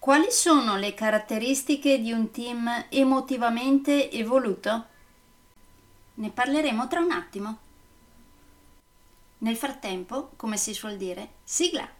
Quali sono le caratteristiche di un team emotivamente evoluto? Ne parleremo tra un attimo. Nel frattempo, come si suol dire, sigla!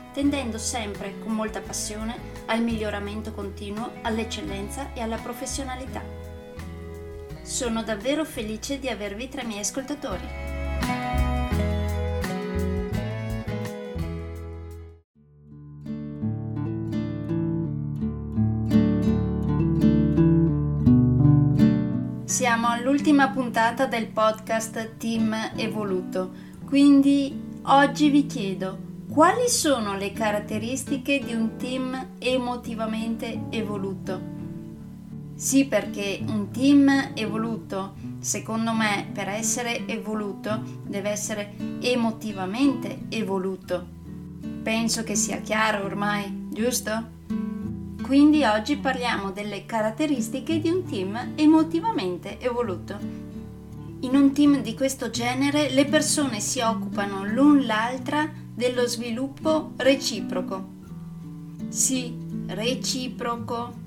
tendendo sempre con molta passione al miglioramento continuo, all'eccellenza e alla professionalità. Sono davvero felice di avervi tra i miei ascoltatori. Siamo all'ultima puntata del podcast Team Evoluto, quindi oggi vi chiedo quali sono le caratteristiche di un team emotivamente evoluto? Sì, perché un team evoluto, secondo me, per essere evoluto, deve essere emotivamente evoluto. Penso che sia chiaro ormai, giusto? Quindi oggi parliamo delle caratteristiche di un team emotivamente evoluto. In un team di questo genere le persone si occupano l'un l'altra dello sviluppo reciproco. Sì, reciproco.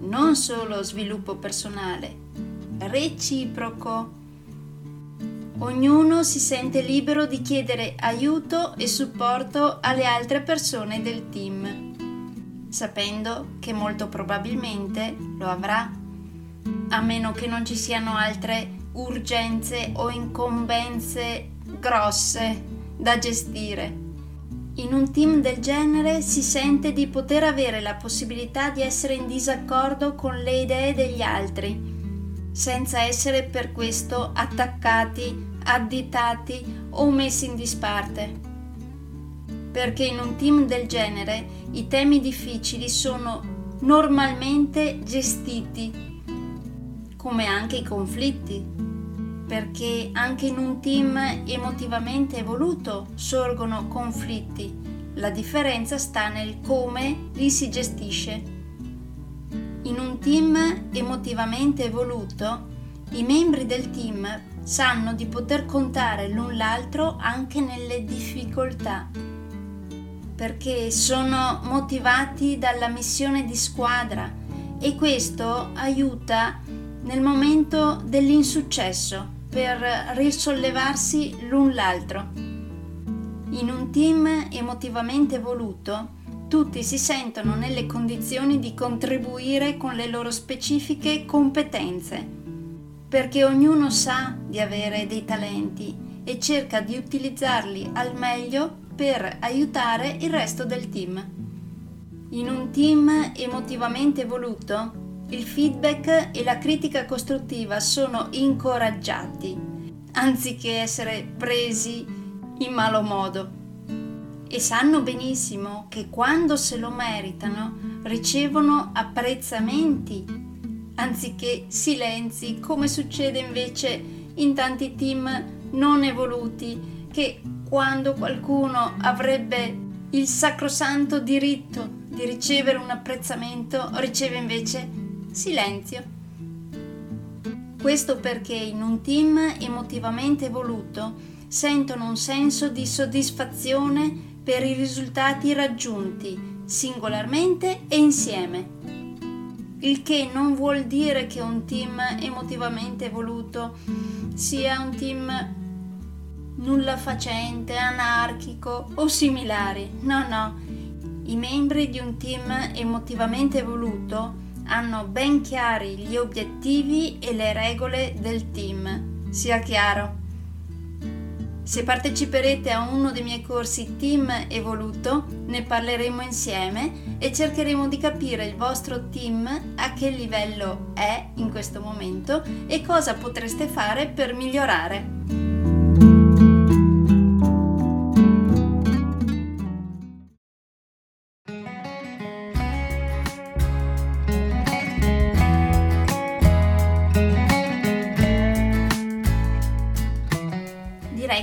Non solo sviluppo personale, reciproco. Ognuno si sente libero di chiedere aiuto e supporto alle altre persone del team sapendo che molto probabilmente lo avrà, a meno che non ci siano altre urgenze o incombenze grosse da gestire. In un team del genere si sente di poter avere la possibilità di essere in disaccordo con le idee degli altri, senza essere per questo attaccati, additati o messi in disparte perché in un team del genere i temi difficili sono normalmente gestiti, come anche i conflitti, perché anche in un team emotivamente evoluto sorgono conflitti, la differenza sta nel come li si gestisce. In un team emotivamente evoluto, i membri del team sanno di poter contare l'un l'altro anche nelle difficoltà perché sono motivati dalla missione di squadra e questo aiuta nel momento dell'insuccesso per risollevarsi l'un l'altro. In un team emotivamente evoluto, tutti si sentono nelle condizioni di contribuire con le loro specifiche competenze, perché ognuno sa di avere dei talenti e cerca di utilizzarli al meglio per aiutare il resto del team. In un team emotivamente evoluto, il feedback e la critica costruttiva sono incoraggiati, anziché essere presi in malo modo. E sanno benissimo che quando se lo meritano ricevono apprezzamenti, anziché silenzi, come succede invece in tanti team non evoluti che quando qualcuno avrebbe il sacrosanto diritto di ricevere un apprezzamento, riceve invece silenzio. Questo perché in un team emotivamente evoluto sentono un senso di soddisfazione per i risultati raggiunti, singolarmente e insieme. il che non vuol dire che un team emotivamente evoluto sia un team nulla facente, anarchico o similari. No, no. I membri di un team emotivamente evoluto hanno ben chiari gli obiettivi e le regole del team. Sia chiaro. Se parteciperete a uno dei miei corsi Team Evoluto, ne parleremo insieme e cercheremo di capire il vostro team a che livello è in questo momento e cosa potreste fare per migliorare.